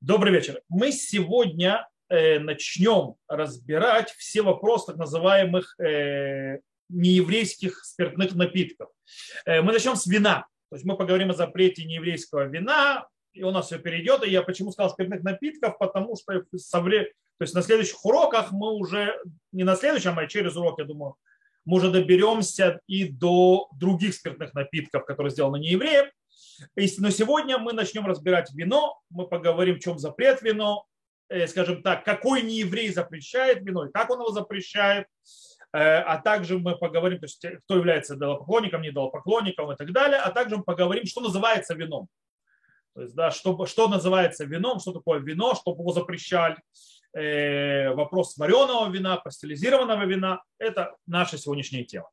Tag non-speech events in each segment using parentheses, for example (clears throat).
Добрый вечер. Мы сегодня э, начнем разбирать все вопросы так называемых э, нееврейских спиртных напитков. Э, мы начнем с вина. То есть мы поговорим о запрете нееврейского вина, и у нас все перейдет. И я почему сказал спиртных напитков, потому что со то есть на следующих уроках мы уже, не на следующем, а через урок, я думаю, мы уже доберемся и до других спиртных напитков, которые сделаны неевреем. Но сегодня мы начнем разбирать вино, мы поговорим, в чем запрет вино, э, скажем так, какой нееврей запрещает вино и как он его запрещает, э, а также мы поговорим, то есть, кто является идолопоклонником, не идолопоклонником и так далее, а также мы поговорим, что называется вином. То есть, да, что, что называется вином, что такое вино, чтобы его запрещали, э, вопрос вареного вина, пастеризированного вина, это наша сегодняшняя тема.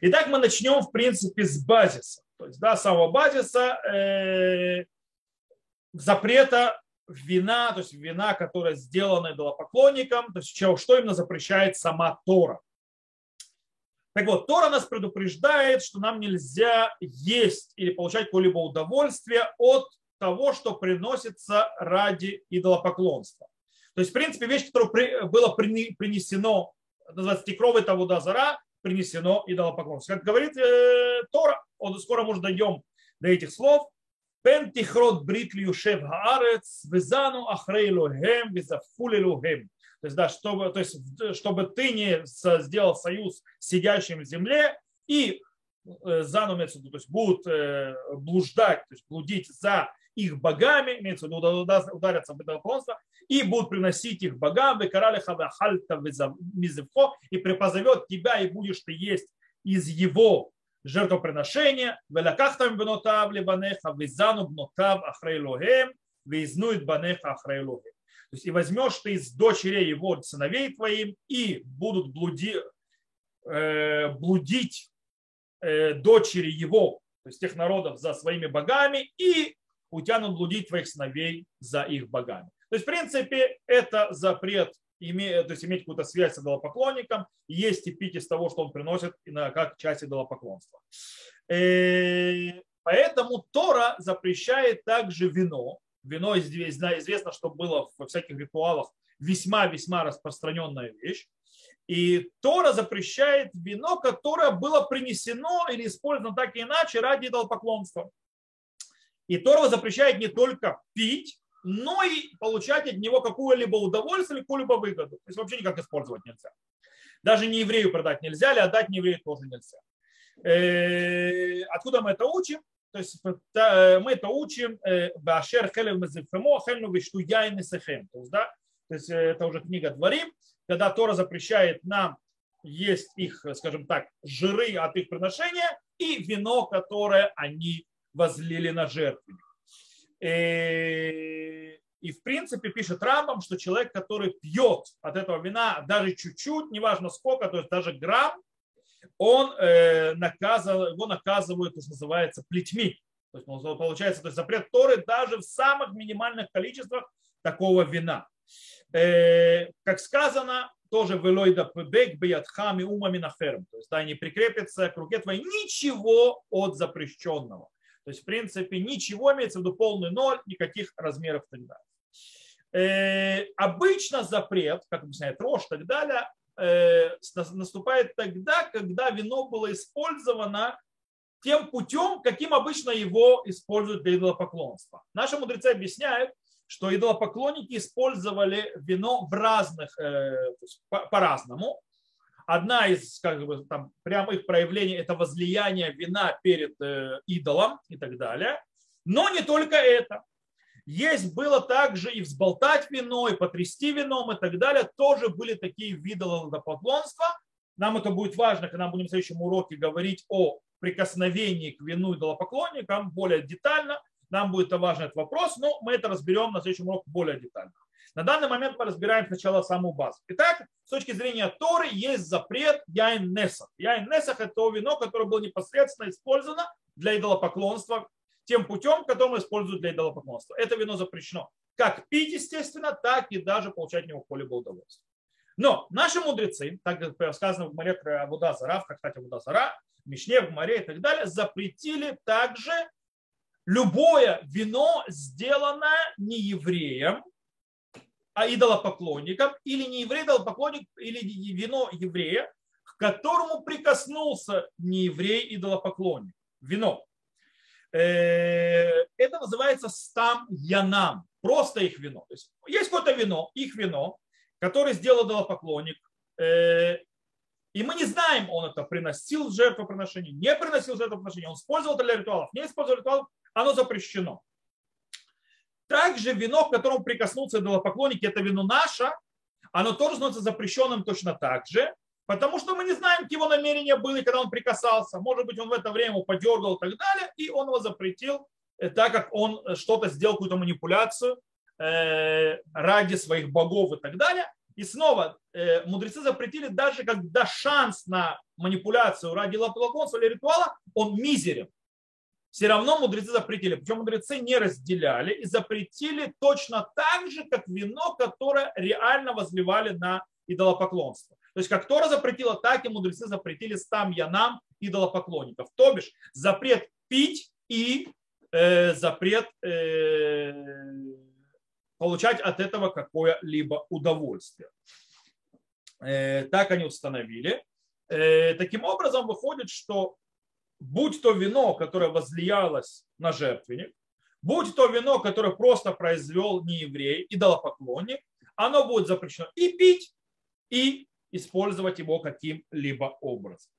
Итак, мы начнем, в принципе, с базиса. То есть, да, самого базиса э, запрета вина, то есть вина, которая сделана идолопоклонником, то есть что именно запрещает сама Тора. Так вот, Тора нас предупреждает, что нам нельзя есть или получать какое-либо удовольствие от того, что приносится ради идолопоклонства. То есть, в принципе, вещь, которая была принесено, называется тикровый того зара, принесено идолопоклонство. Как говорит э, Тора, он скоро уже дойдем до этих слов. Пен тихрот брит льюшев хаарец, визану ахрейлухем, визафулилухем. То есть, да, чтобы, то есть, чтобы ты не сделал союз сидящим в земле и э, зану, то есть будут э, блуждать, то есть блудить за их богами, имеется в виду ударятся в идолопоклонство, и будут приносить их богам, и припозовет тебя, и будешь ты есть из его жертвоприношения, велакахтам бнотав либанеха, визану бнотав ахрейлохем, визнует банеха ахрейлохем. То есть и возьмешь ты из дочерей его сыновей твоим, и будут блуди, э, блудить э, дочери его, то есть тех народов за своими богами, и утянут блудить твоих сыновей за их богами. То есть, в принципе, это запрет иметь, то есть иметь какую-то связь с идолопоклонником, есть и пить из того, что он приносит как часть идолопоклонства. И э, поэтому Тора запрещает также вино. Вино известно, что было во всяких ритуалах весьма-весьма распространенная вещь. И Тора запрещает вино, которое было принесено или использовано так или иначе ради идолопоклонства. И Тора запрещает не только пить, но и получать от него какое-либо удовольствие или какую-либо выгоду. То есть вообще никак использовать нельзя. Даже не еврею продать нельзя, или отдать не еврею тоже нельзя. Э, откуда мы это учим? То есть мы это учим Башер Хелев Мезифемо, Хельну Вишту Сехем. То есть, э, это уже книга Дворим, когда Тора запрещает нам есть их, скажем так, жиры от их приношения и вино, которое они возлили на жертвенник. И в принципе пишет Рамбам, что человек, который пьет от этого вина даже чуть-чуть, неважно сколько, то есть даже грамм, он э, наказывает, его наказывают, что называется, плетьми. То есть получается то есть запрет Торы даже в самых минимальных количествах такого вина. Э, как сказано, тоже велойда пебек биятхами умами нахерм. То есть да, не прикрепится к руке твоей ничего от запрещенного. То есть, в принципе, ничего имеется в виду полный ноль, никаких размеров и так далее. Э, обычно запрет, как объясняет Рош и так далее, э, наступает тогда, когда вино было использовано тем путем, каким обычно его используют для идолопоклонства. Наши мудрецы объясняют, что идолопоклонники использовали вино в разных, э, по-разному. Одна из как бы, там, прямых проявлений – это возлияние вина перед э, идолом и так далее. Но не только это. Есть было также и взболтать вино, и потрясти вином и так далее. Тоже были такие виды ладопоклонства. Нам это будет важно, когда мы будем в следующем уроке говорить о прикосновении к вину и идолопоклонникам более детально. Нам будет важен этот вопрос, но мы это разберем на следующем уроке более детально. На данный момент мы разбираем сначала саму базу. Итак, с точки зрения Торы есть запрет яин несах. Яин несах – это то вино, которое было непосредственно использовано для идолопоклонства тем путем, которым используют для идолопоклонства. Это вино запрещено. Как пить, естественно, так и даже получать от него какое-либо удовольствие. Но наши мудрецы, так как сказано в Маре Абуда Зара, в Хахтате Абуда Зара, Мишне, в Маре и так далее, запретили также любое вино сделано не евреем, а идолопоклонником, или не еврей идолопоклонник, или вино еврея, к которому прикоснулся не еврей идолопоклонник. Вино. Э, это называется стам янам, просто их вино. То есть, есть какое-то вино, их вино, которое сделал идолопоклонник, э, и мы не знаем, он это приносил в жертвоприношение, не приносил в жертвоприношение, он использовал это для ритуалов, не использовал ритуалов, оно запрещено. Также вино, к которому прикоснулся идолопоклонники, это вино наше, оно тоже становится запрещенным точно так же, потому что мы не знаем, какие его намерения были, когда он прикасался. Может быть, он в это время его подергал и так далее, и он его запретил, э, так как он э, что-то сделал, какую-то манипуляцию э, ради своих богов и так далее. И снова мудрецы запретили, даже когда шанс на манипуляцию ради лапоклонства или ритуала, он мизерен все равно мудрецы запретили. Причем мудрецы не разделяли и запретили точно так же, как вино, которое реально возливали на идолопоклонство. То есть как Тора запретила, так и мудрецы запретили стам янам идолопоклонников. То бишь запрет пить и э, запрет э, получать от этого какое-либо удовольствие. Э, так они установили. Э, таким образом выходит, что будь то вино, которое возлиялось на жертвенник, будь то вино, которое просто произвел не еврей, идолопоклонник, оно будет запрещено и пить, и использовать его каким-либо образом.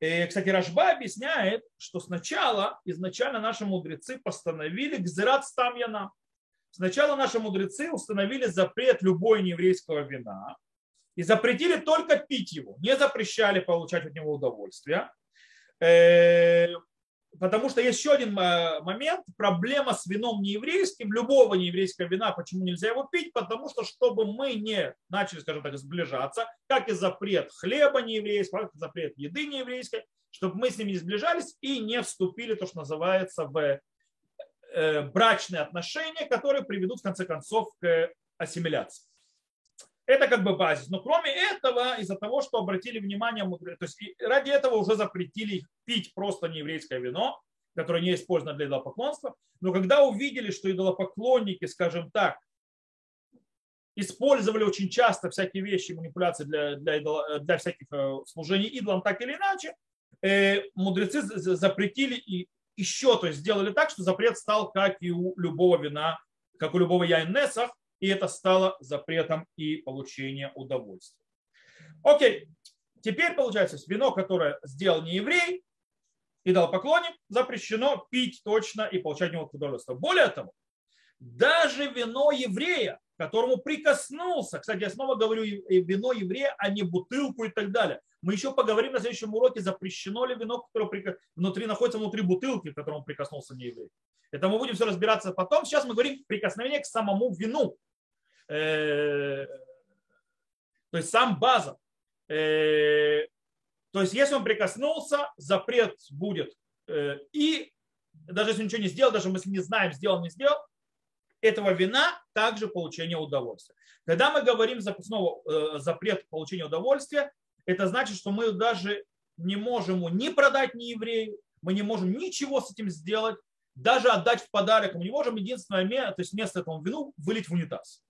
И, э, кстати, Рашба объясняет, что сначала, изначально наши мудрецы постановили гзират стамьяна. Сначала наши мудрецы установили запрет любой нееврейского вина и запретили только пить его, не запрещали получать от него удовольствие. Э, потому что есть еще один э, момент, проблема с вином нееврейским, любого нееврейского вина, почему нельзя его пить, потому что чтобы мы не начали, скажем так, сближаться, как и запрет хлеба нееврейского, как и запрет еды нееврейской, чтобы мы с ними не сближались и не вступили, то, что называется, в э, брачные отношения, которые приведут, в конце концов, к ассимиляции. Это как бы базис. Но кроме этого, из-за того, что обратили внимание, то есть ради этого уже запретили пить просто нееврейское вино, которое не использовано для идолопоклонства. Но когда увидели, что идолопоклонники, скажем так, использовали очень часто всякие вещи, манипуляции для, для, идол, для всяких э, служений идолам, так или иначе, э, мудрецы запретили и еще, то есть сделали так, что запрет стал как и у любого вина, как у любого яйнесах, и это стало запретом и получения удовольствия. Окей, теперь получается, вино, которое сделал не еврей и дал поклонник, запрещено пить точно и получать него удовольствие. Более того, даже вино еврея, которому прикоснулся, кстати, я снова говорю вино еврея, а не бутылку и так далее. Мы еще поговорим на следующем уроке, запрещено ли вино, которое внутри находится внутри бутылки, к которому прикоснулся не еврей. Это мы будем все разбираться потом. Сейчас мы говорим прикосновение к самому вину. Э, то есть сам база. Э, то есть если он прикоснулся, запрет будет. Э, и даже если ничего не сделал, даже если не знаем, сделал, не сделал, этого вина также получение удовольствия. Когда мы говорим снова запрет получения удовольствия, это значит, что мы даже не можем ему ни продать ни еврею, мы не можем ничего с этим сделать, даже отдать в подарок мы не можем. Единственное место, то есть место этому вину вылить в унитаз.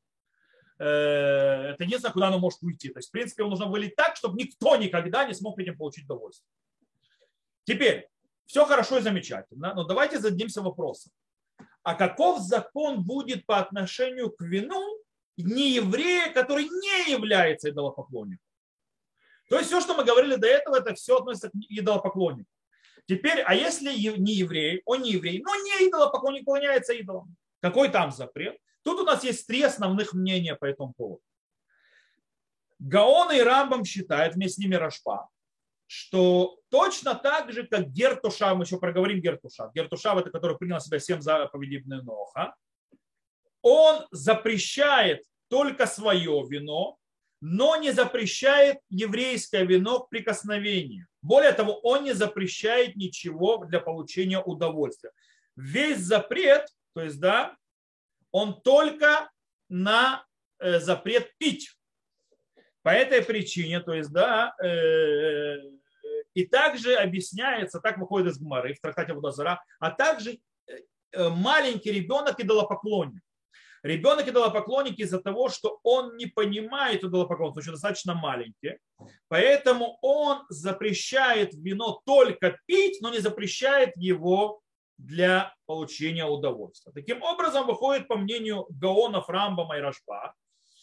Э, это единственное, куда оно может уйти. То есть, в принципе, его нужно вылить так, чтобы никто никогда не смог этим получить удовольствие. Теперь, все хорошо и замечательно, но давайте зададимся вопросом. А каков закон будет по отношению к вину не еврея, который не является идолопоклонником? То есть все, что мы говорили до этого, это все относится к идолопоклоннику. Теперь, а если не еврей, он не еврей, но не идолопоклонник, поклоняется идолам, какой там запрет? Тут у нас есть три основных мнения по этому поводу. Гаон и Рамбам считают, вместе с ними Рашпа, что точно так же, как Гертуша, мы еще проговорим Гертуша, Гертуша это который принял себя всем заповедей Ноха, он запрещает только свое вино, но не запрещает еврейское вино к прикосновению. Более того, он не запрещает ничего для получения удовольствия. Весь запрет, то есть, да, он только на э, запрет пить. По этой причине, то есть, да, э, и также объясняется, так выходит из Гмары в трактате Будазара, а также э, маленький ребенок идолопоклонник. Ребенок идолопоклонник из-за того, что он не понимает идолопоклонство, еще достаточно маленький. Поэтому он запрещает вино только пить, но не запрещает его для получения удовольствия. Таким образом, выходит по мнению Гаонов, Рамбама и Рашба,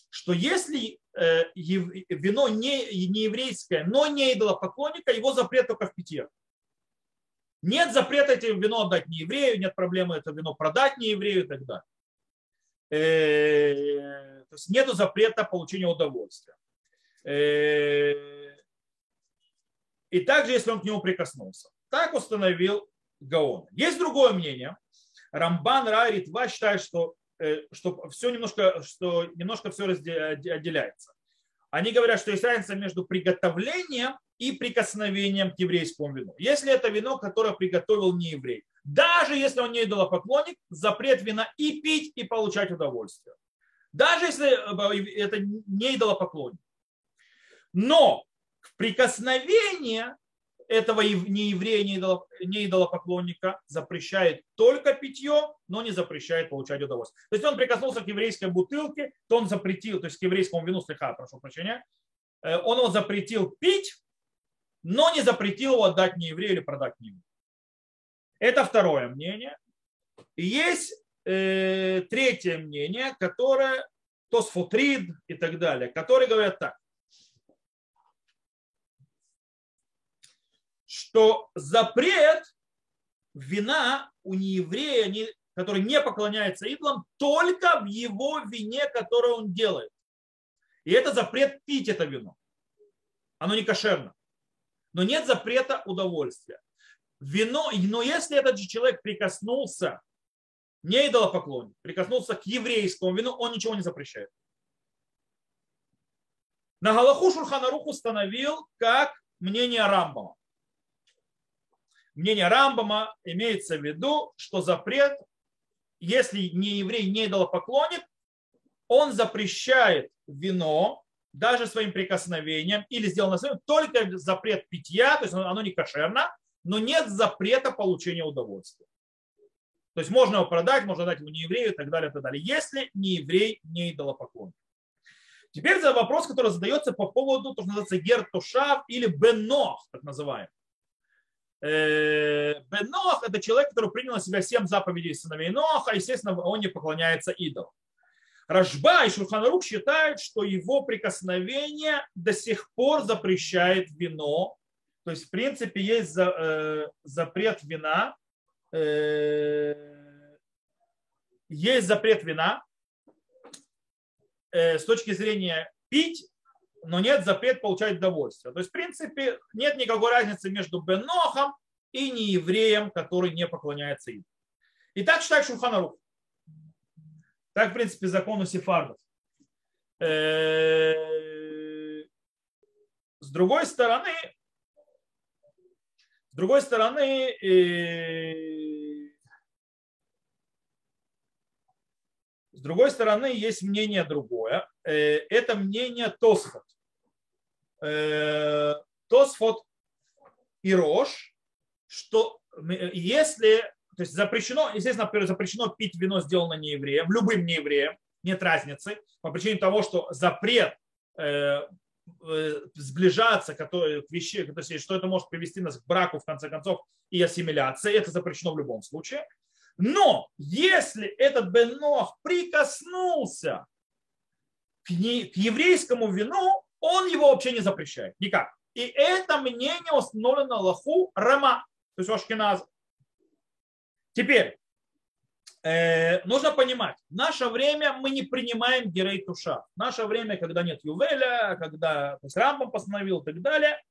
что если э, вино не, не еврейское, но не идолопоклонника, его запрет только в питье. Нет запрета это вино отдать не еврею, нет проблемы это вино продать не еврею и так далее. Э, то есть нет запрета получения удовольствия. Э, и также, если он к нему прикоснулся. Так установил Гаон. Есть другое мнение. Рамбан Рай Ритва считает, что, э, что все немножко, что немножко все отделяется. Они говорят, что есть разница между приготовлением и прикосновением к еврейскому вину. Если это вино, которое приготовил не еврей, даже если он не идолопоклонник, запрет вина и пить, и получать удовольствие. Даже если э, это не идолопоклонник. Но прикосновение этого не еврея, не идолопоклонника запрещает только питье, но не запрещает получать удовольствие. То есть он прикоснулся к еврейской бутылке, то он запретил, то есть к еврейскому вину, слегка, прошу прощения, э, он его запретил пить, но не запретил его отдать не еврею или продать не еврею. Это второе мнение. Есть э, третье мнение, которое Тосфутрид и так далее, которые говорят так. Что запрет вина у нееврея, который не поклоняется идолам, только в его вине, которое он делает. И это запрет пить это вино. Оно не кошерно. Но нет запрета удовольствия вино, но если этот же человек прикоснулся, не идолопоклонник, прикоснулся к еврейскому вину, он ничего не запрещает. На Галаху Шурханарух установил как мнение Рамбама. Мнение Рамбама имеется в виду, что запрет, если не еврей, не идолопоклонник, он запрещает вино даже своим прикосновением или сделано своим, только запрет питья, то есть оно не кошерно, но нет запрета получения удовольствия. То есть можно его продать, можно дать ему не еврею и так далее, и так далее, если не еврей, не идолопоклонник. Теперь за вопрос, который задается по поводу, то, что называется гертушав или бенох, так называемый. Э, бенох – это человек, который принял на себя семь заповедей сыновей Ноха, естественно, он не поклоняется идолу. Рожба и Шурханарук считают, что его прикосновение до сих пор запрещает вино то есть, в принципе, есть за, э, запрет вина, э, есть запрет вина э, с точки зрения пить, но нет запрет получать удовольствие. То есть, в принципе, нет никакой разницы между Бенохом и неевреем, который не поклоняется им. И так считает Шулханарух. Так, в принципе, закон у сефардов. Э, с другой стороны, с другой стороны, э, с другой стороны, есть мнение другое. Э, это мнение Тосфот. Э, Тосфот и Рош, что если, то есть запрещено, естественно, запрещено пить вино, сделанное неевреем, любым неевреем, нет разницы, по причине того, что запрет Э, сближаться которые, к вещи, то есть, что это может привести нас к браку, в конце концов, и ассимиляции. Это запрещено в любом случае. Но если этот Бенох прикоснулся к, не, к еврейскому вину, он его вообще не запрещает. Никак. И это мнение установлено Лаху Рама, то есть Ашкиназа. Теперь, э, нужно понимать, в наше время мы не принимаем герей туша. В наше время, когда нет Ювеля, когда то есть Рамбам постановил и так далее,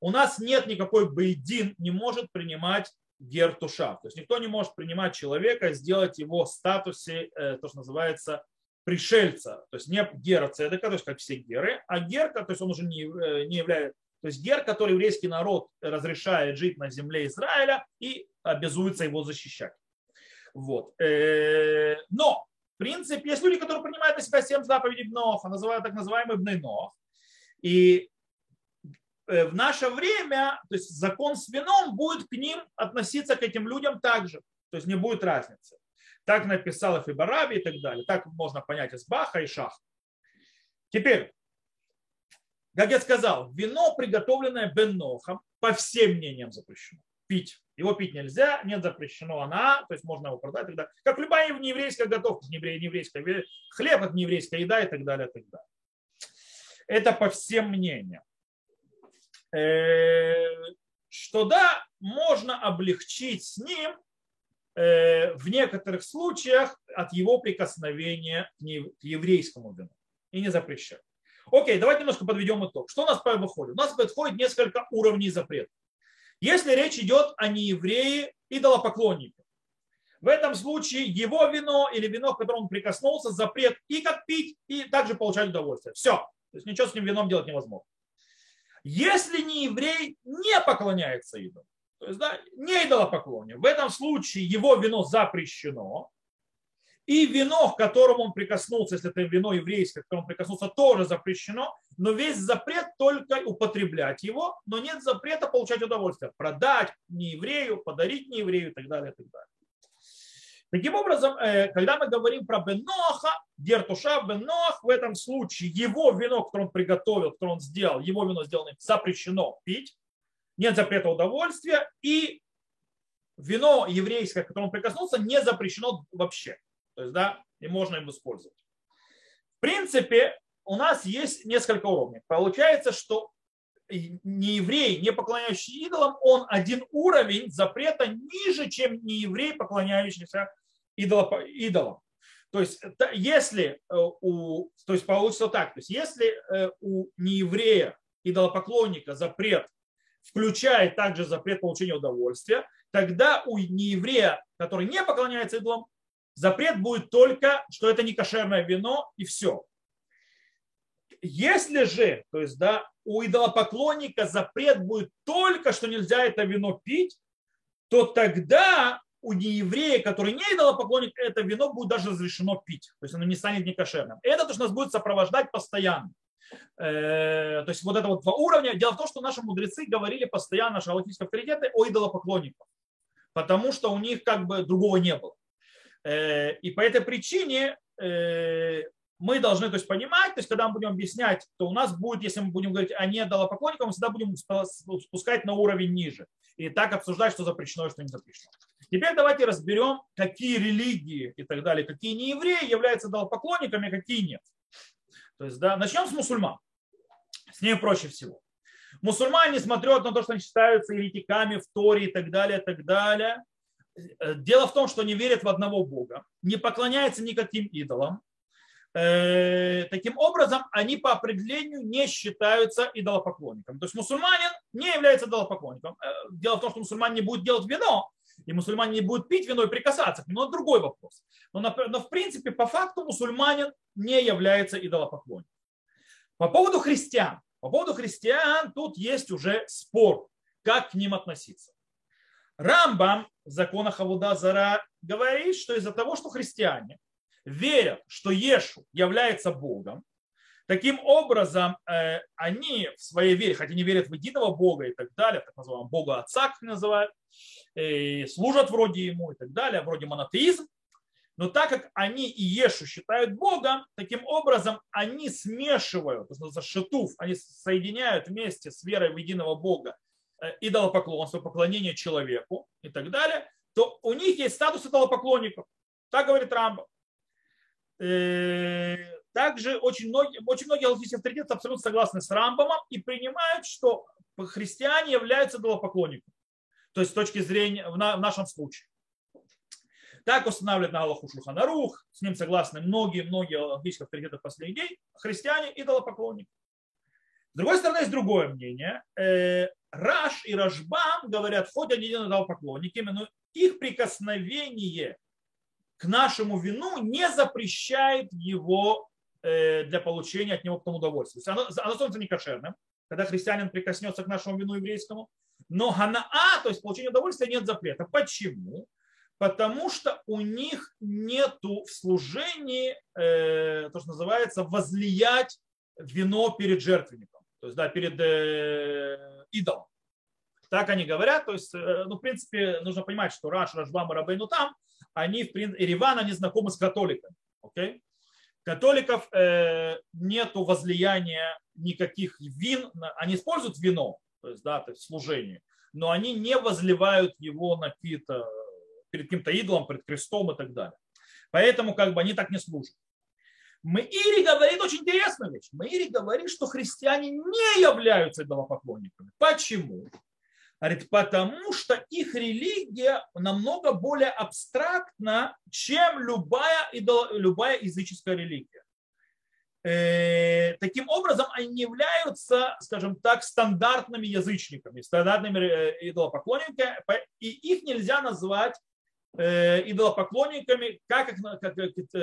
у нас нет никакой бейдин, не может принимать гер туша. То есть никто не может принимать человека, сделать его в статусе, э, то, что называется, пришельца. То есть не гера цедека, то есть как все геры, а герка, то есть он уже не, э, не является то есть гер, который еврейский народ разрешает жить на земле Израиля и обязуется его защищать. Вот. Э, но, в принципе, есть люди, которые принимают на себя семь заповедей Бноха, называют так называемый Бнейнох. И э, в наше время, то есть закон с вином будет к ним относиться, к этим людям также. То есть не будет разницы. Так написал Фибараби и так далее. Так можно понять из Баха и Шах. Теперь, как я сказал, вино, приготовленное беннохом, по всем мнениям запрещено. Пить. Его пить нельзя, нет запрещено она, то есть можно его продать тогда. Как любая нееврейская готовка, не еврейская, хлеб это нееврейская еда и так далее, и так далее. Это по всем мнениям. Э, что да, можно облегчить с ним в некоторых случаях от его прикосновения к еврейскому вину и не запрещать. Окей, давайте немножко подведем итог. Что у нас выходит? У нас подходит несколько уровней запрета. Если речь идет о нееврее идолопоклоннике, в этом случае его вино или вино, к которому он прикоснулся, запрет и как пить, и также получать удовольствие. Все. То есть ничего с ним вином делать невозможно. Если не еврей не поклоняется идолу, то есть да, не идолопоклонник, в этом случае его вино запрещено, и вино, к которому он прикоснулся, если это вино еврейское, к которому он прикоснулся, тоже запрещено, но весь запрет только употреблять его, но нет запрета получать удовольствие. Продать не еврею, подарить не еврею и так далее. И так далее. Таким образом, э, когда мы говорим про Беноха, Дертуша Бенох, в этом случае его вино, которое он приготовил, которое он сделал, его вино сделанное, запрещено пить, нет запрета удовольствия, и вино еврейское, к которому он прикоснулся, не запрещено вообще. То есть, да, и можно им использовать. В принципе, у нас есть несколько уровней. Получается, что не еврей, не поклоняющий идолам, он один уровень запрета ниже, чем не еврей, поклоняющийся идолам. То есть, если э, у, то есть получится так, то есть, если э, у нееврея, идолопоклонника запрет включает также запрет получения удовольствия, тогда у нееврея, который не поклоняется идолам, запрет будет только, что это не кошерное вино и все. Если же, то есть, да, у идолопоклонника запрет будет только, что нельзя это вино пить, то тогда у нееврея, который не идолопоклонник, это вино будет даже разрешено пить. То есть оно не станет некошерным. Это то, что нас будет сопровождать постоянно. Э, то есть вот это вот два уровня. Дело в том, что наши мудрецы говорили постоянно, наши галактические авторитеты, о идолопоклонниках. Потому что у них как бы другого не было. Э, и по этой причине э, мы должны то есть, понимать, то есть, когда мы будем объяснять, то у нас будет, если мы будем говорить о недолопоклонниках, мы всегда будем спускать на уровень ниже. И так обсуждать, что запрещено и что не запрещено. Теперь давайте разберем, какие религии и так далее, какие не евреи являются идолопоклонниками, а какие нет. То есть, да, начнем с мусульман. С ними проще всего. Мусульмане, несмотря на то, что они считаются еретиками в Торе и так далее, и так далее, Э, дело в том, что они верят в одного Бога, не поклоняются никаким идолам. Э, таким образом, они по определению не считаются идолопоклонником. То есть мусульманин не является идолопоклонником. Э, дело в том, что мусульман не будет делать вино, и мусульман не будет пить вино и прикасаться к нему, это другой вопрос. Но, но в принципе, по факту мусульманин не является идолопоклонником. По поводу христиан. По поводу христиан тут есть уже спор, как к ним относиться. Рамбам в законах Авуда Зара говорит, что из-за того, что христиане верят, что Ешу является Богом, таким образом э, они в своей вере, хотя не верят в единого Бога и так далее, так называемого Бога Отца, как называют, и служат вроде ему и так далее, вроде монотеизм, но так как они и Ешу считают Богом, таким образом они смешивают, то есть шатув, они соединяют вместе с верой в единого Бога Э, идолопоклонство, поклонение человеку и так далее, то у них есть статус идолопоклонников. Так говорит Рамба. Также очень многие, очень многие галактические авторитеты абсолютно согласны с Рамбомом и принимают, что христиане являются идолопоклонниками. То есть с точки зрения, в нашем случае. Так устанавливает на Аллаху Шуханарух, с ним согласны многие-многие галактические авторитеты последних дней, христиане идолопоклонники. С другой стороны, есть другое мнение. Э, Раш и Рашбам говорят, хоть они не дал поклонники, но их прикосновение к нашему вину не запрещает его для получения от него потом удовольствия. Оно, оно становится не кошерным, когда христианин прикоснется к нашему вину еврейскому. Но ганаа, то есть получение удовольствия, нет запрета. Почему? Потому что у них нет в служении, э, то, что называется, возлиять вино перед жертвенником. То есть, да, перед э, идолом. Так они говорят. То есть, э, ну, в принципе, нужно понимать, что Раш, Рашбам и Рабейну там, они, в принципе, Ириван, они знакомы с католиками. Okay? Католиков э, нету возлияния никаких вин, они используют вино, то есть, да, то есть служение, но они не возливают его на какие-то, перед каким-то идолом, перед крестом и так далее. Поэтому как бы они так не служат. Меири говорит очень интересную вещь. Меири говорит, что христиане не являются идолопоклонниками. Почему? Говорит, потому что их религия намного более абстрактна, чем любая, идол, любая языческая религия. Э, таким образом, они являются, скажем так, стандартными язычниками, стандартными э, идолопоклонниками, и их нельзя назвать Э, идолопоклонниками, как, как,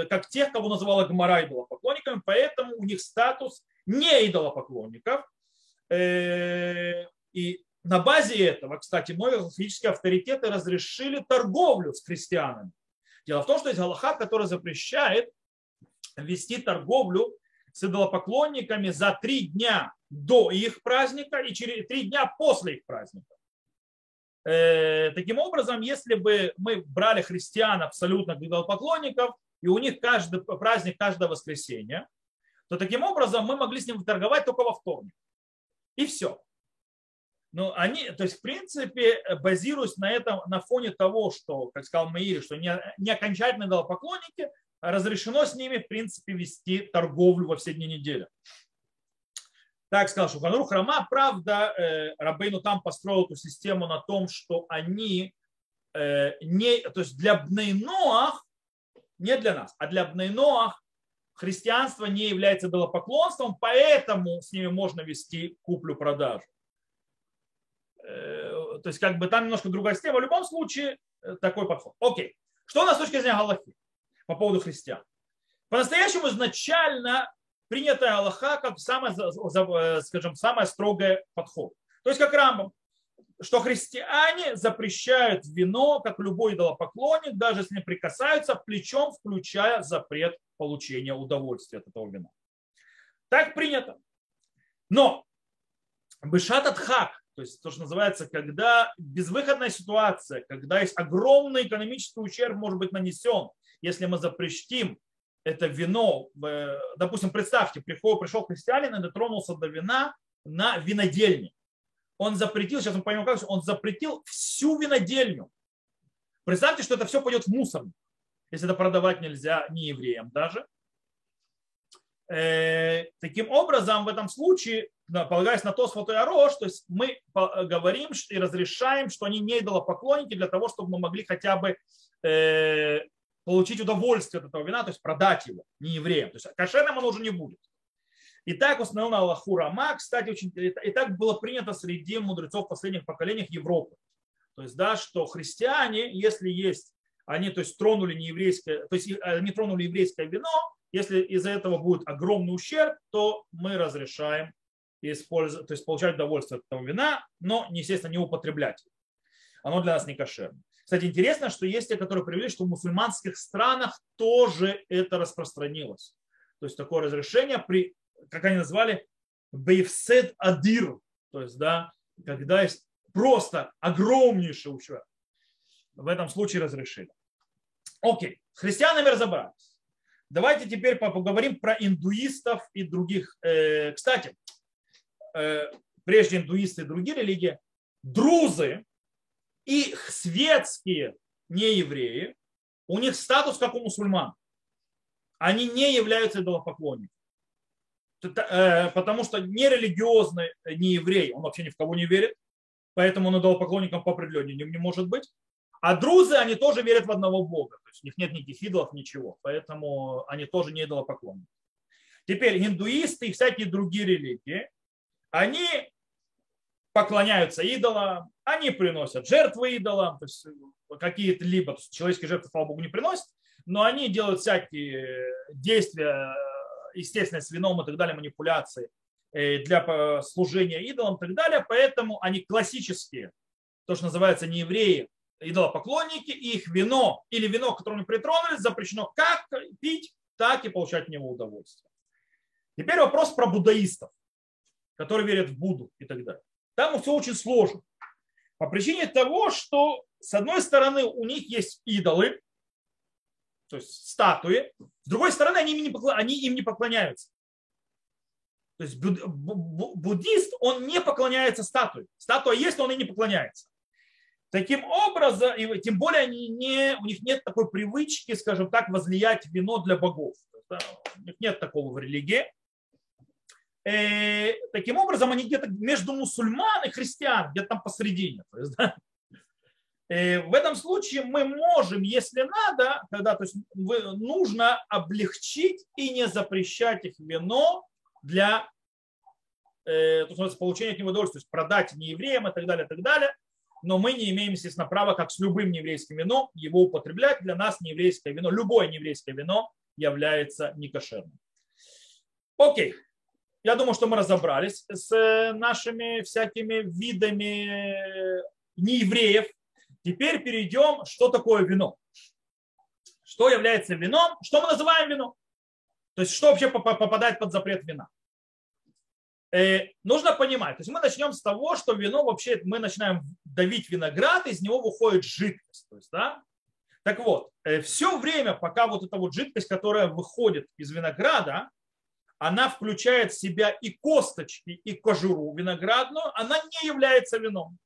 как тех, кого называла Гмара идолопоклонниками, поэтому у них статус не идолопоклонников. Э, и на базе этого, кстати, многие галактические авторитеты разрешили торговлю с крестьянами. Дело в том, что есть Галаха, который запрещает вести торговлю с идолопоклонниками за три дня до их праздника и через три дня после их праздника. Э, таким образом, если бы мы брали христиан абсолютно поклонников, и у них каждый праздник каждое воскресенье, то таким образом мы могли с ним торговать только во вторник. И все. Но они, то есть, в принципе, базируясь на этом, на фоне того, что, как сказал Маири, что не, не окончательные идолопоклонники, разрешено с ними, в принципе, вести торговлю во все дни недели. Так сказал Шуханрух Рама. Правда, э, Рабейну там построил эту систему на том, что они э, не, то есть для Бнейноах, не для нас, а для Бнейноах христианство не является идолопоклонством, поэтому с ними можно вести куплю-продажу. Э, то есть как бы там немножко другая система. В любом случае такой подход. Окей. Что у нас с точки зрения Галахи по поводу христиан? По-настоящему изначально принятая Аллаха как самый, скажем, самый строгий подход. То есть как Рамбам, что христиане запрещают вино, как любой идолопоклонник, даже если не прикасаются, плечом включая запрет получения удовольствия от этого вина. Так принято. Но бешат хак, то есть то, что называется, когда безвыходная ситуация, когда есть огромный экономический ущерб может быть нанесен, если мы запретим это вино, допустим, представьте, пришел, пришел христианин и дотронулся до вина на винодельне. Он запретил, сейчас мы поймем, как он запретил всю винодельню. Представьте, что это все пойдет в мусор, если это продавать нельзя не евреям даже. Э, таким образом, в этом случае, полагаясь на то, святой Арош, то есть мы говорим и разрешаем, что они не идолопоклонники для того, чтобы мы могли хотя бы э, получить удовольствие от этого вина, то есть продать его не евреям. То есть кошерным он уже не будет. И так установил Аллаху Рама, кстати, очень, и так было принято среди мудрецов последних поколениях Европы. То есть, да, что христиане, если есть, они, то есть, тронули не еврейское, то есть, они тронули еврейское вино, если из-за этого будет огромный ущерб, то мы разрешаем использовать, то есть получать удовольствие от этого вина, но, естественно, не употреблять. Оно для нас не кошерно. Кстати, интересно, что есть те, которые привели, что в мусульманских странах тоже это распространилось. То есть такое разрешение при, как они назвали, бейфсед адир, то есть, да, когда есть просто огромнейший ущерб. В этом случае разрешили. Окей, с христианами разобрались. Давайте теперь поговорим про индуистов и других. Э, кстати, прежде индуисты и другие религии, друзы и светские неевреи, у них статус как у мусульман. Они не являются идолопоклонниками. Э, потому что нерелигиозный нееврей, он вообще ни в кого не верит, поэтому он идолопоклонником по определению не может быть. А друзы, они тоже верят в одного Бога. То есть у них нет никаких идолов, ничего. Поэтому они тоже не идолопоклонники. Теперь индуисты и всякие другие религии, они поклоняются идолам, они приносят жертвы идолам, то есть какие-то либо человеческие жертвы, слава богу, не приносят, но они делают всякие действия, естественно, с вином и так далее, манипуляции э, для служения идолам и так далее, поэтому они классические, то, что называется не евреи, идолопоклонники, и их вино или вино, к которому притронулись, запрещено как пить, так и получать от него удовольствие. Теперь вопрос про буддаистов, которые верят в Будду и так далее. Там все очень сложно. По причине того, что с одной стороны у них есть идолы, то есть статуи, с другой стороны они им не, поклоняются, они им не поклоняются. То есть буддист, он не поклоняется статуе. Статуя есть, но он и не поклоняется. Таким образом, и тем более они не, у них нет такой привычки, скажем так, возлиять вино для богов. У них нет такого в религии. Э, таким образом, они где-то между мусульман и христиан, где-то там посередине. То есть, да? э, в этом случае мы можем, если надо, когда то есть, нужно облегчить и не запрещать их вино для э, то есть, получения от него удовольствия, то есть продать неевреям и так далее, и так далее но мы не имеем, естественно, права, как с любым нееврейским вином, его употреблять. Для нас нееврейское вино, любое нееврейское вино является некошерным. Окей. Я думаю, что мы разобрались с э, нашими всякими видами неевреев. Теперь перейдем, что такое вино. Что является вином? Что мы называем вином? То есть, что вообще попадает под запрет вина? Э, нужно понимать, то есть мы начнем с того, что вино вообще, мы начинаем давить виноград, из него выходит жидкость. То есть, да? Так вот, э, все время, пока вот эта вот жидкость, которая выходит из винограда, она включает в себя и косточки, и кожуру виноградную, она не является вином.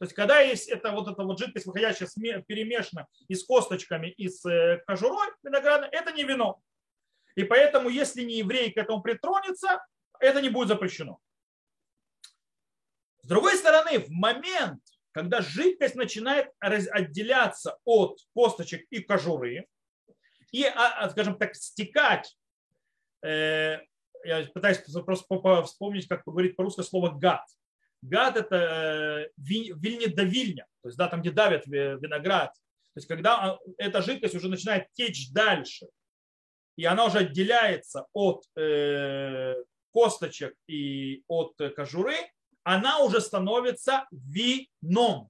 То есть, когда есть эта вот эта вот жидкость, выходящая перемешана и с косточками, и с э, кожурой виноградной, это не вино. И поэтому, если не еврей к этому притронется, это не будет запрещено. С другой стороны, в момент, когда жидкость начинает отделяться от косточек и кожуры, и, а, а, скажем так, стекать, э, я пытаюсь просто вспомнить, как говорить по-русски слово гад. Гад – это э, вильня до вильня, то есть да, там, где давят виноград. То есть когда а, эта жидкость уже начинает течь дальше, и она уже отделяется от э, косточек и от кожуры, она уже становится вином.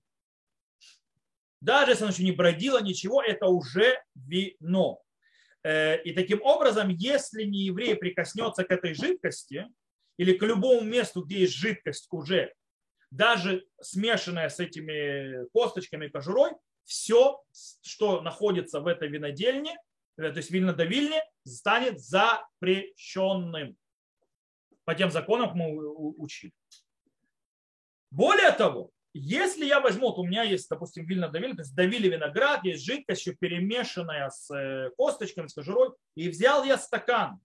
Даже если она еще не бродила ничего, это уже вино. Э, и таким образом, если не еврей прикоснется к этой жидкости или к любому месту, где есть жидкость уже, даже смешанная с этими косточками и кожурой, все, что находится в этой винодельне, э, то есть винодавильне, станет запрещенным по тем законам, мы учили. Более того, если я возьму, вот у меня есть, допустим, вильно давили, то есть давили виноград, есть жидкость, еще перемешанная с э, косточками, с кожурой, и взял я стакан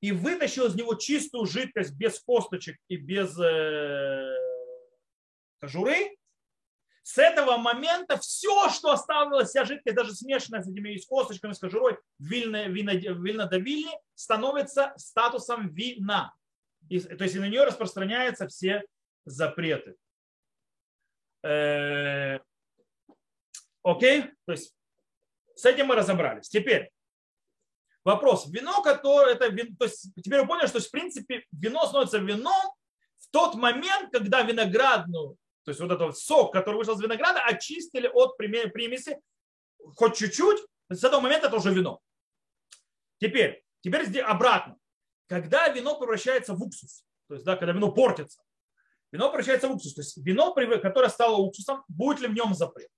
и вытащил из него чистую жидкость без косточек и без э, кожуры, с этого момента все, что оставилось, вся жидкость, даже смешанная с этими косточками, с кожурой, вильно, вино, становится статусом вина. И, то есть на нее распространяются все запреты. Э, окей? То есть с этим мы разобрались. Теперь вопрос. Вино, которое это вино, то есть теперь вы поняли, что в принципе вино становится вином в тот момент, когда виноградную то есть вот этот сок, который вышел из винограда, очистили от примеси хоть чуть-чуть. С этого момента это уже вино. Теперь, теперь здесь обратно. Когда вино превращается в уксус, то есть да, когда вино портится, вино превращается в уксус. То есть вино, которое стало уксусом, будет ли в нем запрет?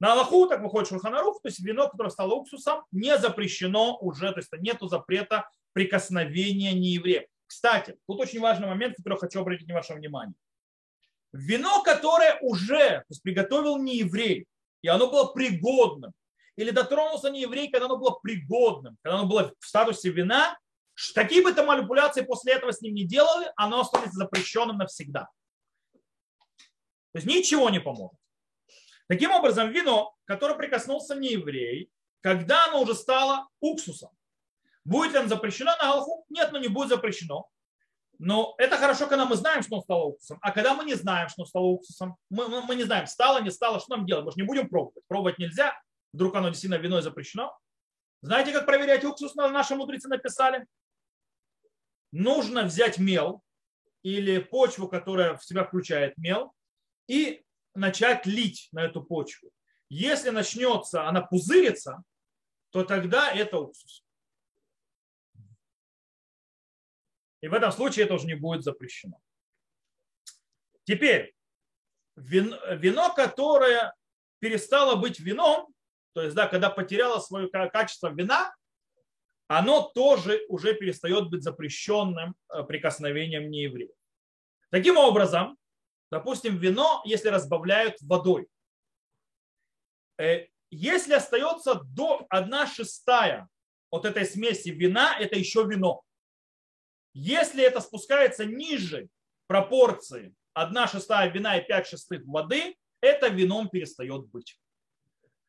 На Аллаху, так выходит Шурханарух, то есть вино, которое стало уксусом, не запрещено уже, то есть нету запрета прикосновения нееврея. Кстати, тут очень важный момент, который хочу обратить ваше внимание. Вино, которое уже то есть приготовил не еврей, и оно было пригодным, или дотронулся не еврей, когда оно было пригодным, когда оно было в статусе вина, какие бы то манипуляции после этого с ним не делали, оно останется запрещенным навсегда. То есть ничего не поможет. Таким образом, вино, которое прикоснулся не еврей, когда оно уже стало уксусом, будет ли оно запрещено на Галаху? Нет, но не будет запрещено. Но это хорошо, когда мы знаем, что он стал уксусом. А когда мы не знаем, что он стал уксусом, мы, мы не знаем, стало, не стало, что нам делать? Мы же не будем пробовать. Пробовать нельзя. Вдруг оно действительно виной запрещено. Знаете, как проверять уксус? Наши мудрецы написали. Нужно взять мел или почву, которая в себя включает мел, и начать лить на эту почву. Если начнется, она пузырится, то тогда это уксус. И в этом случае это уже не будет запрещено. Теперь, вино, которое перестало быть вином, то есть, да, когда потеряло свое качество вина, оно тоже уже перестает быть запрещенным э, прикосновением нееврея. Таким образом, допустим, вино, если разбавляют водой, э, если остается до 1 шестая от этой смеси вина, это еще вино. Если это спускается ниже пропорции 1 шестая вина и 5 шестых воды, это вином перестает быть.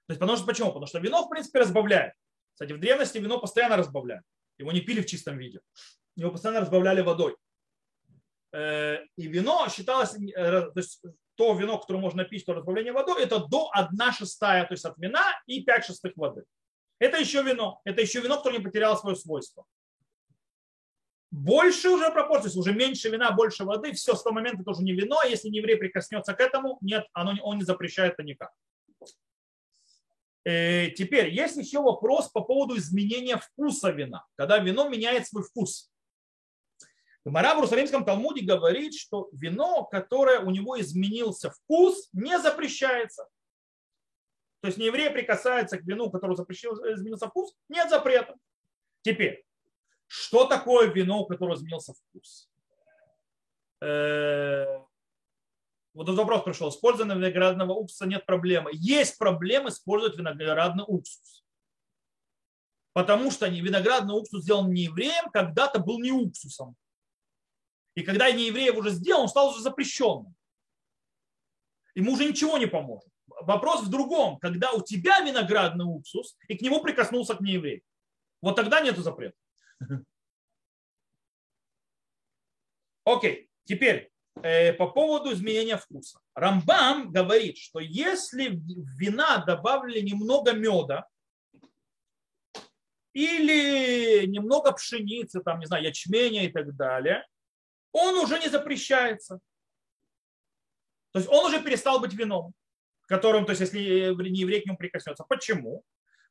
То есть, потому что, почему? Потому что вино, в принципе, разбавляет. Кстати, в древности вино постоянно разбавляли. Его не пили в чистом виде. Его постоянно разбавляли водой. Э, и вино считалось, э, то есть то вино, которое можно пить, то разбавление водой, это до 1 шестая, то есть от вина и 5 шестых воды. Это еще вино. Это еще вино, которое не потеряло свое свойство. Больше уже пропорции, уже меньше вина, больше воды, все, с того момента это уже не вино, если не еврей прикоснется к этому, нет, оно, он не запрещает это никак. Э, теперь, есть еще вопрос по поводу изменения вкуса вина, когда вино меняет свой вкус. Гмара в Иерусалимском Талмуде говорит, что вино, которое у него изменился вкус, не запрещается. То есть не еврей прикасается к вину, которое изменился вкус, нет запрета. Теперь, что такое вино, у которого изменился вкус? Вот этот вопрос пришел. Использование виноградного уксуса нет проблемы. Есть проблемы использовать виноградный уксус. Потому что виноградный уксус сделан не евреем, когда-то был не уксусом. И когда не евреев уже сделал, он стал уже запрещенным. Ему уже ничего не поможет. Вопрос в другом. Когда у тебя виноградный уксус, и к нему прикоснулся к нееврею. Вот тогда нет запрета. (laughs) Окей, теперь по поводу изменения вкуса. Рамбам говорит, что если в вина добавили немного меда или немного пшеницы, там, не знаю, ячменя и так далее, он уже не запрещается. То есть он уже перестал быть вином, которым, то есть если не еврей к нему прикоснется. Почему?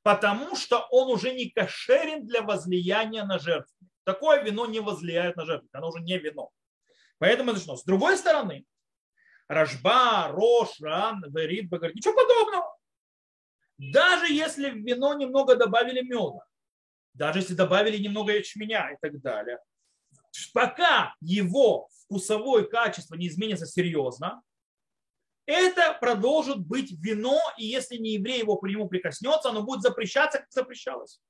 Потому что он уже не кошерен для возлияния на жертву. Такое вино не возлияет на жертву, оно уже не вино. Поэтому это С другой стороны, Рожба, Рош, Ран, Верит, Багар, ничего подобного. Даже если в вино немного добавили меда, даже если добавили немного ячменя и так далее, пока его вкусовое качество не изменится серьезно, это продолжит быть вино, и если не еврей его к нему прикоснется, оно будет запрещаться, как запрещалось.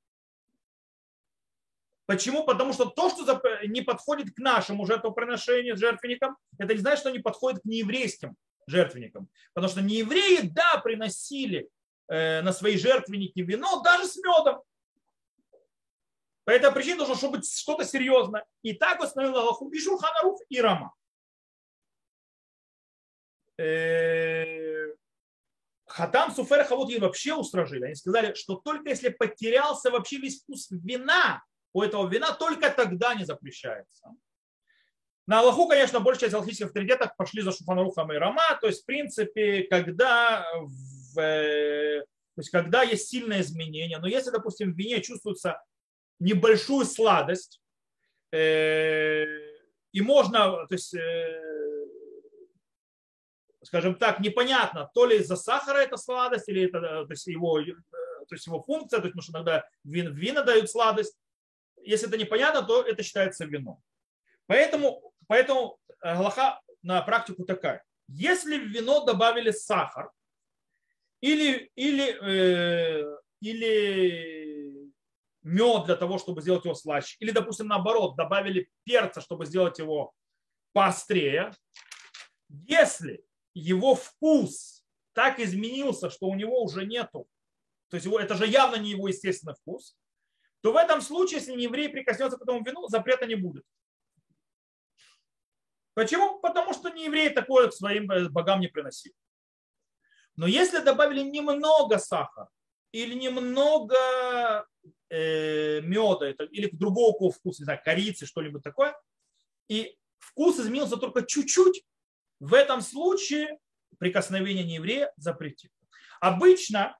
Почему? Потому что то, что не подходит к нашему жертвоприношению, жертвенникам, это не значит, что не подходит к нееврейским жертвенникам. Потому что неевреи, да, приносили э, на свои жертвенники вино даже с медом. По этой причине должно чтобы быть что-то серьезное. И так установил Аллаху и Шурханаруф, и Рама. Э, Хатам Суфер Хавот вообще устражили. Они сказали, что только если потерялся вообще весь вкус вина, у этого вина только тогда не запрещается. На Аллаху, конечно, большая часть алхимических авторитетов пошли за Шуфанарухом и Рама, то есть, в принципе, когда, в, э, то есть, когда есть сильное изменение, но если, допустим, в вине чувствуется небольшую сладость, э, и можно, то есть, э, скажем так, непонятно, то ли из-за сахара это сладость, или это то есть его, то есть его функция, то есть, потому что иногда вин, вина дают сладость, если это непонятно, то это считается вином. Поэтому, поэтому Галаха на практику такая. Если в вино добавили сахар или, или, э, или мед для того, чтобы сделать его слаще, или, допустим, наоборот, добавили перца, чтобы сделать его поострее, если его вкус так изменился, что у него уже нету, то есть его, это же явно не его естественный вкус, то в этом случае, если не еврей прикоснется к этому вину, запрета не будет. Почему? Потому что не евреи такое к своим э, богам не приносили. Но если добавили немного сахара или немного э, меда или другого вкуса, не знаю, корицы, что-нибудь такое, и вкус изменился только чуть-чуть, в этом случае прикосновение нееврея запретит. Обычно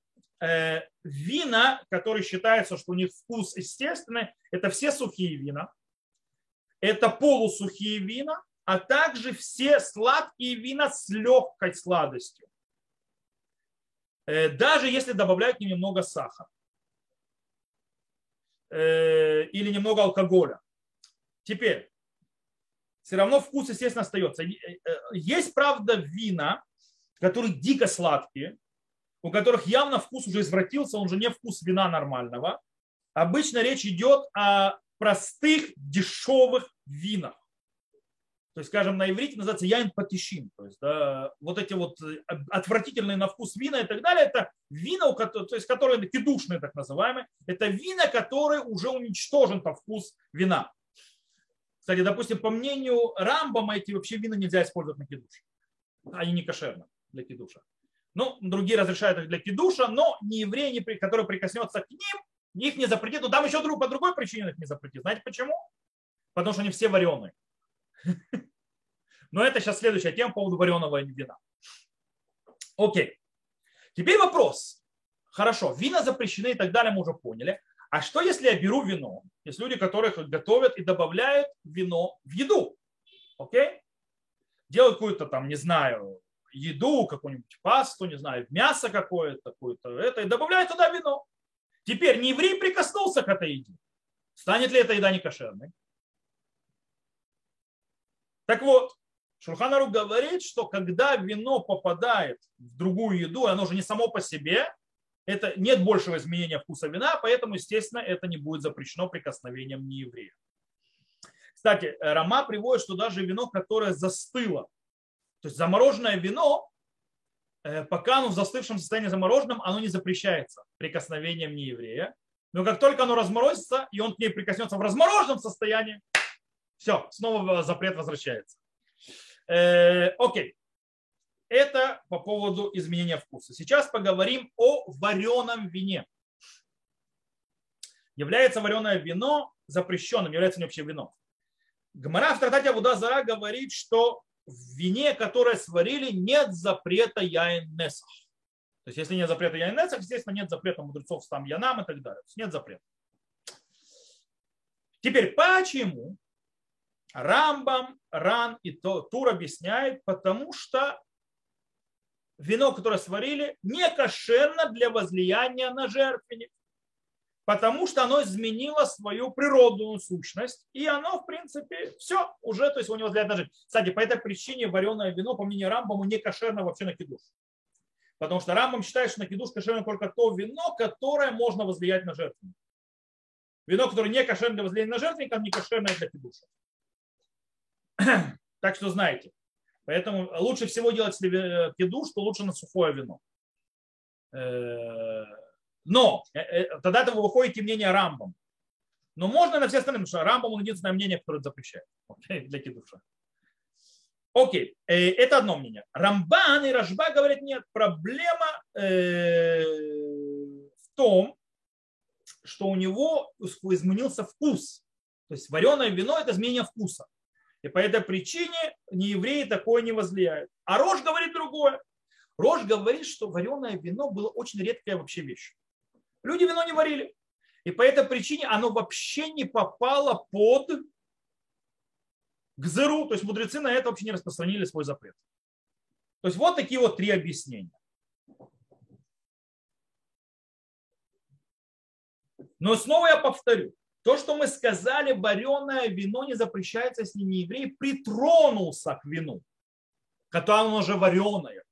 вина, которые считаются, что у них вкус естественный, это все сухие вина, это полусухие вина а также все сладкие вина с легкой сладостью. Э, даже если добавляют немного сахара э, или немного алкоголя. Теперь, все равно вкус, естественно, остается. Есть, правда, вина, которые дико сладкие, у которых явно вкус уже извратился, он же не вкус вина нормального. Обычно речь идет о простых, дешевых винах. То есть, скажем, на иврите называется яин патишин. То есть, да, вот эти вот э, отвратительные на вкус вина и так далее, это вина, то есть, которые кедушные так называемые, это вина, которые уже уничтожен по вкус вина. Кстати, допустим, по мнению Рамбама, эти вообще вина нельзя использовать на кедуш. Они не кошерны для кедуша. Ну, другие разрешают для кидуша, но не еврей, который прикоснется к ним, их не запретит. Но там еще друг, по другой причине их не запретит. Знаете почему? Потому что они все вареные. (laughs) Но это сейчас следующая тема по поводу вареного вина. Окей. Теперь вопрос. Хорошо, вина запрещены и так далее, мы уже поняли. А что, если я беру вино? Есть люди, которые готовят и добавляют вино в еду. Окей? Делают какую-то там, не знаю, еду, какую-нибудь пасту, не знаю, мясо какое-то, какое-то это, и добавляют туда вино. Теперь не еврей прикоснулся к этой еде. Станет ли эта еда некошерной? Так вот, Шурханару говорит, что когда вино попадает в другую еду, оно же не само по себе, это нет большего изменения вкуса вина, поэтому, естественно, это не будет запрещено прикосновением нееврея. Кстати, Рама приводит, что даже вино, которое застыло то есть замороженное вино, э, пока оно в застывшем состоянии замороженном, оно не запрещается прикосновением нееврея. Но как только оно разморозится, и он к ней прикоснется в размороженном состоянии, все, снова запрет возвращается. Э, окей. Это по поводу изменения вкуса. Сейчас поговорим о вареном вине. Является вареное вино запрещенным, является ли вообще вино. Гмара в трактате Абуда Зара говорит, что в вине, которое сварили, нет запрета яин несах. То есть, если нет запрета яин несах, естественно, нет запрета мудрецов там янам и так далее. То есть, нет запрета. Теперь, почему Рамбам, Ран и Тур объясняет, потому что вино, которое сварили, не кошерно для возлияния на жертвенник потому что оно изменило свою природную сущность, и оно, в принципе, все, уже, то есть у него взгляд на жизнь. Кстати, по этой причине вареное вино, по мнению Рамбаму, не кошерно вообще на кидуш. Потому что Рамбам считает, что на кидуш кошерно только то вино, которое можно возлиять на жертвенник. Вино, которое не кошерно для возлияния на жертвенник, не кошерное для кидуша. (clears throat) Так что знаете. Поэтому лучше всего делать, если кидуш, то лучше на сухое вино. Но э, э, тогда это вы выходите мнение Рамбам. Но можно на все остальные, потому что Рамбам он единственное мнение, которое запрещает (laughs) для кидуша. Окей. Э, это одно мнение. Рамбан и Рашба говорят, нет, проблема в том, что у него изменился вкус. То есть вареное вино – это изменение вкуса. И по этой причине не евреи такое не возлияют. А Рож говорит другое. Рож говорит, что вареное вино было очень редкая вообще вещь. Люди вино не варили. И по этой причине оно вообще не попало под гзеру. То есть мудрецы на это вообще не распространили свой запрет. То есть вот такие вот три объяснения. Но снова я повторю. То, что мы сказали, вареное вино не запрещается, если не еврей притронулся к вину, которое оно уже вареное.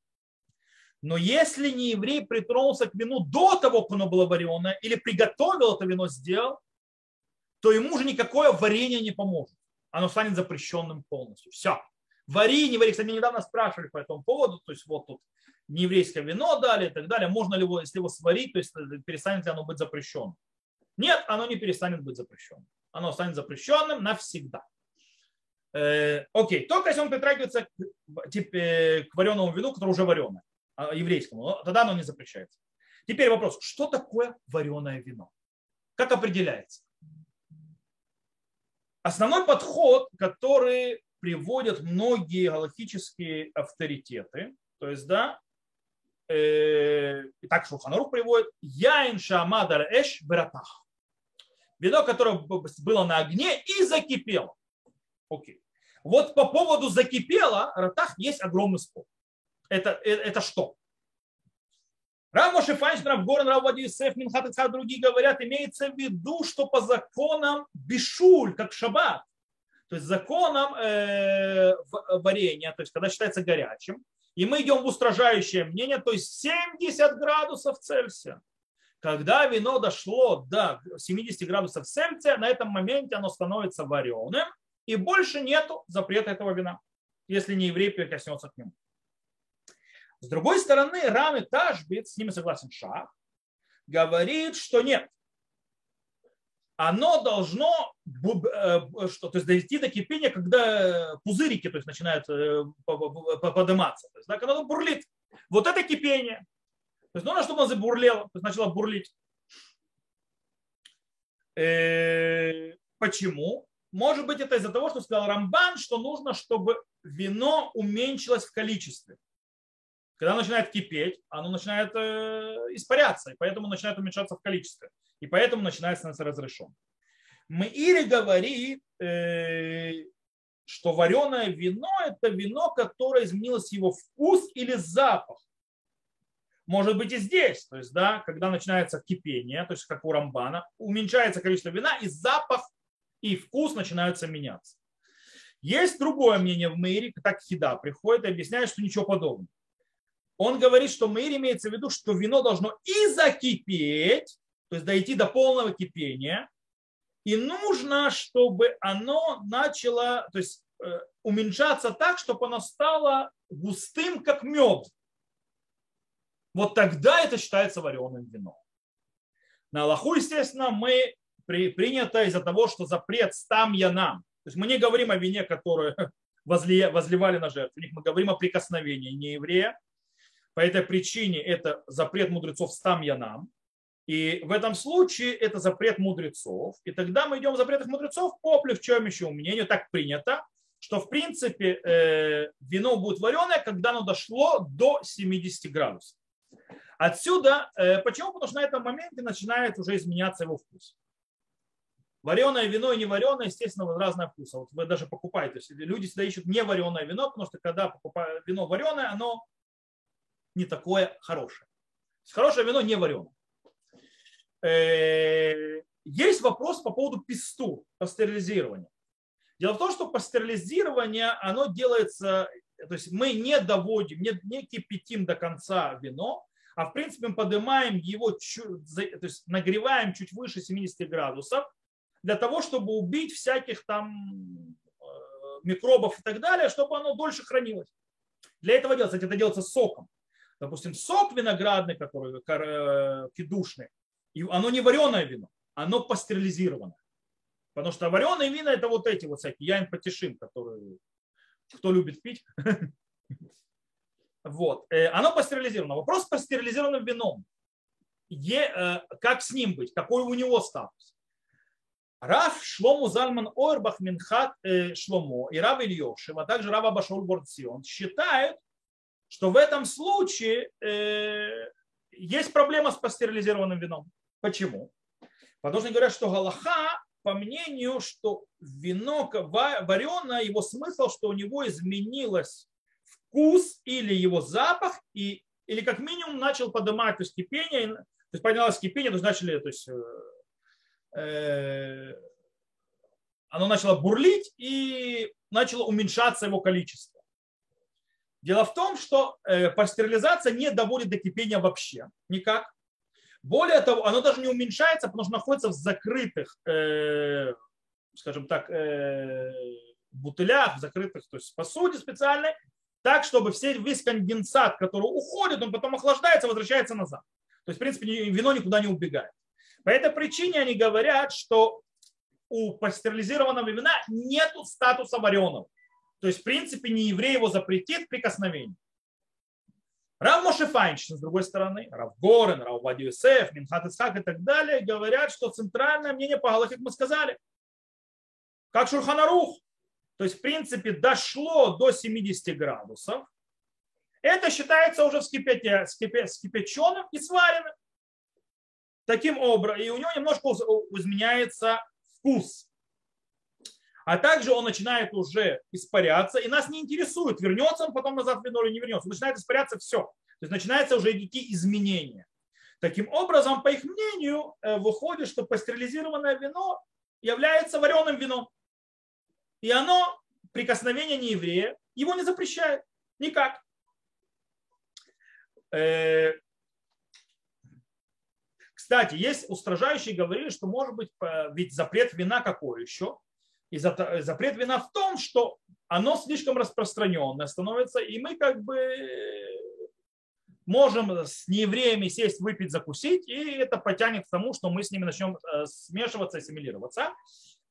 Но если не еврей притронулся к вину до того, как оно было вареное, или приготовил это вино, сделал, то ему уже никакое варенье не поможет. Оно станет запрещенным полностью. Все. Вари, не вари. Кстати, меня недавно спрашивали по этому поводу. То есть вот тут нееврейское вино дали и так далее. Можно ли его, если его сварить, то есть перестанет ли оно быть запрещенным? Нет, оно не перестанет быть запрещенным. Оно станет запрещенным навсегда. Э, окей, только если он притрагивается к, типа, к вареному вину, которое уже вареное. А, еврейскому, тогда оно не запрещается. Теперь вопрос, что такое вареное вино? Как определяется? Основной подход, который приводят многие галактические авторитеты, то есть, да, э, и так Шуханарух приводит, яин шамадар эш бератах. Вино, которое было на огне и закипело. Окей. Вот по поводу закипело, Ратах есть огромный спор. Это, это, это что? Рав Моше Файнштейн, Рав Горен, Рав Вадиисеф, Минхат Ицхак, другие говорят, имеется в виду, что по законам бишуль, как шаббат, то есть законам э, варенья, то есть когда считается горячим, и мы идем в устражающее мнение, то есть 70 градусов Цельсия. Когда вино дошло до 70 градусов Цельсия, на этом моменте оно становится вареным, и больше нету запрета этого вина, если не еврей прикоснется к нему. С другой стороны, Рами Ташбит, с ними согласен Шах, говорит, что нет. Оно должно э, что, то есть дойти до кипения, когда пузырики то есть, начинают э, подниматься. То есть, так, оно бурлит. Вот это кипение. То есть нужно, чтобы оно забурлело, то есть начало бурлить. Э, почему? Может быть, это из-за того, что сказал Рамбан, что нужно, чтобы вино уменьшилось в количестве. Когда начинает кипеть, оно начинает э, испаряться, и поэтому начинает уменьшаться в количестве. И поэтому начинает становиться разрешен. Мы или говорит, э, что вареное вино – это вино, которое изменилось его вкус или запах. Может быть и здесь, то есть, да, когда начинается кипение, то есть как у Рамбана, уменьшается количество вина, и запах и вкус начинаются меняться. Есть другое мнение в Мейре, так Хида приходит и объясняет, что ничего подобного. Он говорит, что Мейр имеется в виду, что вино должно и закипеть, то есть дойти до полного кипения, и нужно, чтобы оно начало то есть, э, уменьшаться так, чтобы оно стало густым, как мед. Вот тогда это считается вареным вином. На Аллаху, естественно, мы при, принято из-за того, что запрет стам янам. То есть мы не говорим о вине, которое (laughs) возли, возливали на жертвенник, мы говорим о прикосновении не еврея. По этой причине это запрет мудрецов стам янам. И в этом случае это запрет мудрецов. И тогда мы идем в запретах мудрецов по облегчающему мнению. Так принято, что в принципе э, вино будет вареное, когда оно дошло до 70 градусов. Отсюда, э, почему? Потому что на этом моменте начинает уже изменяться его вкус. Вареное вино и не вареное, естественно, разное вкуса. Вот вы даже покупаете. То есть люди всегда ищут не вареное вино, потому что когда покупают вино вареное, оно не такое хорошее. Хорошее вино не вареное. Э, есть вопрос по поводу писту, пастеризирования. Дело в том, что пастеризирование, оно делается, то есть мы не доводим, не, не кипятим до конца вино, а в принципе мы поднимаем его, то есть нагреваем чуть выше 70 градусов, для того, чтобы убить всяких там э, микробов и так далее, чтобы оно дольше хранилось. Для этого делается, это делается соком. Допустим, сок виноградный, который э, кидушный, оно не вареное вино, оно пастеризированное. Потому что вареные вина это вот эти вот всякие, яин потешим, которые кто любит пить. (laughs) Вот. Э, оно пастеризировано. Вопрос с пастеризированным вином. Как с ним быть? Какой у него статус? Раф Шлому Зальман Ойрбах Минхат э, Шломо и Рав Ильешев, а также Рав Абашур Борцион считают, что в этом случае э, есть проблема с пастеризированным вином. Почему? Потому что говорят, что Галаха, по мнению, что вино вареное, его смысл, что у него изменилось вкус или его запах, и, или как минимум начал поднимать то есть кипение, то есть поднялось кипение, то есть начали то есть, э, Э, оно начало бурлить и начало уменьшаться его количество. Дело в том, что э, пастеризация не доводит до кипения вообще никак. Более того, оно даже не уменьшается, потому что находится в закрытых, э, скажем так, бутылях, в закрытых, то есть посуде специальной, так, чтобы все, весь конденсат, который уходит, он потом охлаждается, возвращается назад. То есть, в принципе, вино никуда не убегает. По этой причине они говорят, что у пастеризированного вина нет статуса вареного. То есть, в принципе, не еврей его запретит прикосновение. Рав Моше Файнчин, с другой стороны, Рав Горен, Рав Вади Юсеф, Минхат Исхак и так далее, говорят, что центральное мнение по Галахе, как мы сказали, как Шурханарух, то есть, в принципе, дошло до 70 градусов, это считается уже вскипяченным и сваренным таким образом, и у него немножко изменяется вкус. А также он начинает уже испаряться, и нас не интересует, вернется он потом назад в вино или не вернется. Он начинает испаряться все. То есть начинается уже идти изменения. Таким образом, по их мнению, э, выходит, что пастерилизированное вино является вареным вином. И оно, прикосновение нееврея, его не запрещает. Никак. Э, кстати, есть устражающие говорили, что может быть, ведь запрет вина какой еще? И запрет вина в том, что оно слишком распространенное становится, и мы как бы можем с неевреями сесть, выпить, закусить, и это потянет к тому, что мы с ними начнем э, смешиваться, ассимилироваться.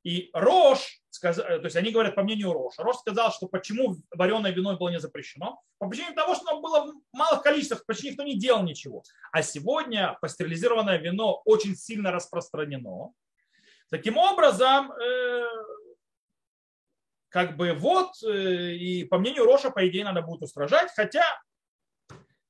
И Рош, э, то есть они говорят по мнению Роша, Рош сказал, что почему вареное вино было не запрещено? По причине того, что оно было в малых количествах, почти никто не делал ничего. А сегодня пастерилизированное вино очень сильно распространено. Таким образом, э, как бы вот, и по мнению Роша, по идее, надо будет устражать, хотя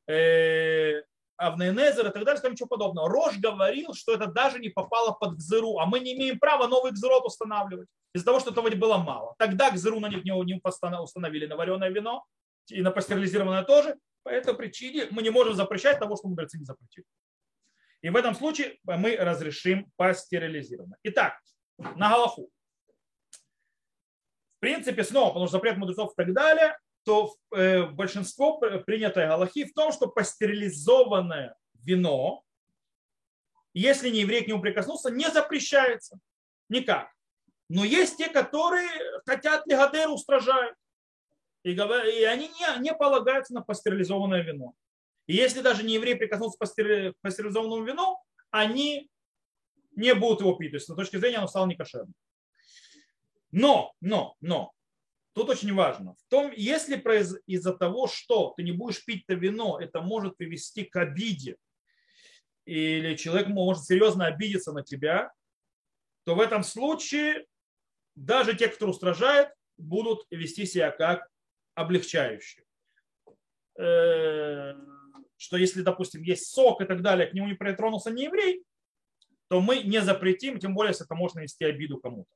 э, Авнейнезер и так далее, там ничего подобного. Рож говорил, что это даже не попало под гзыру, а мы не имеем права новый гзырот устанавливать из-за того, что этого было мало. Тогда гзыру на них не установили на вареное вино и на пастерилизированное тоже. По этой причине мы не можем запрещать того, что мудрецы не запретили. И в этом случае мы разрешим пастерилизированное. Итак, на Галаху. В принципе, снова, потому что запрет мудрецов и так далее, то э, большинство принятой галахи в том, что пастерилизованное вино, если не еврей к нему прикоснулся, не запрещается никак. Но есть те, которые хотят лигадер устражают. И, и они не, не полагаются на пастерилизованное вино. И если даже не еврей прикоснулся к пастерилизованному вину, они не будут его пить. То есть с точки зрения оно стало некошерным. Но, но, но, Тут очень важно. В том, если из-за того, что ты не будешь пить то вино, это может привести к обиде, или человек может серьезно обидеться на тебя, то в этом случае даже те, кто устражает, будут вести себя как облегчающие. Э, что если, допустим, есть сок и так далее, к нему не притронулся не еврей, то мы не запретим, тем более, если это может нанести обиду кому-то.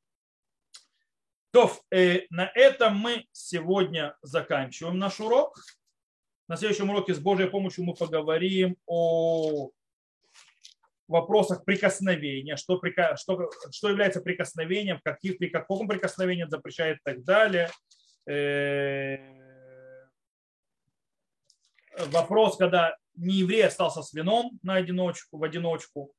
То, э, на этом мы сегодня заканчиваем наш урок. На следующем уроке с Божьей помощью мы поговорим о вопросах прикосновения, что, что, что является прикосновением, каких, при каком прикосновении запрещает и так далее. Э, вопрос, когда не еврей остался с вином на одиночку, в одиночку,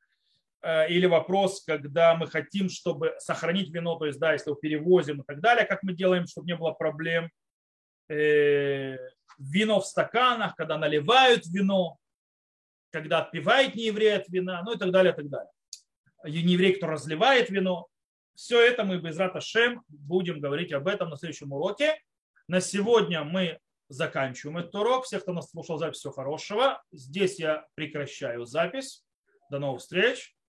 или вопрос, когда мы хотим, чтобы сохранить вино, то есть, да, если его перевозим и так далее, как мы делаем, чтобы не было проблем. Э, вино в стаканах, когда наливают вино, когда отпивает нееврей от вина, ну и так далее, и так далее. Нееврей, кто разливает вино. Все это мы без Раташем будем говорить об этом на следующем уроке. На сегодня мы заканчиваем этот урок. Всех, кто нас слушал запись, всего хорошего. Здесь я прекращаю запись. До новых встреч.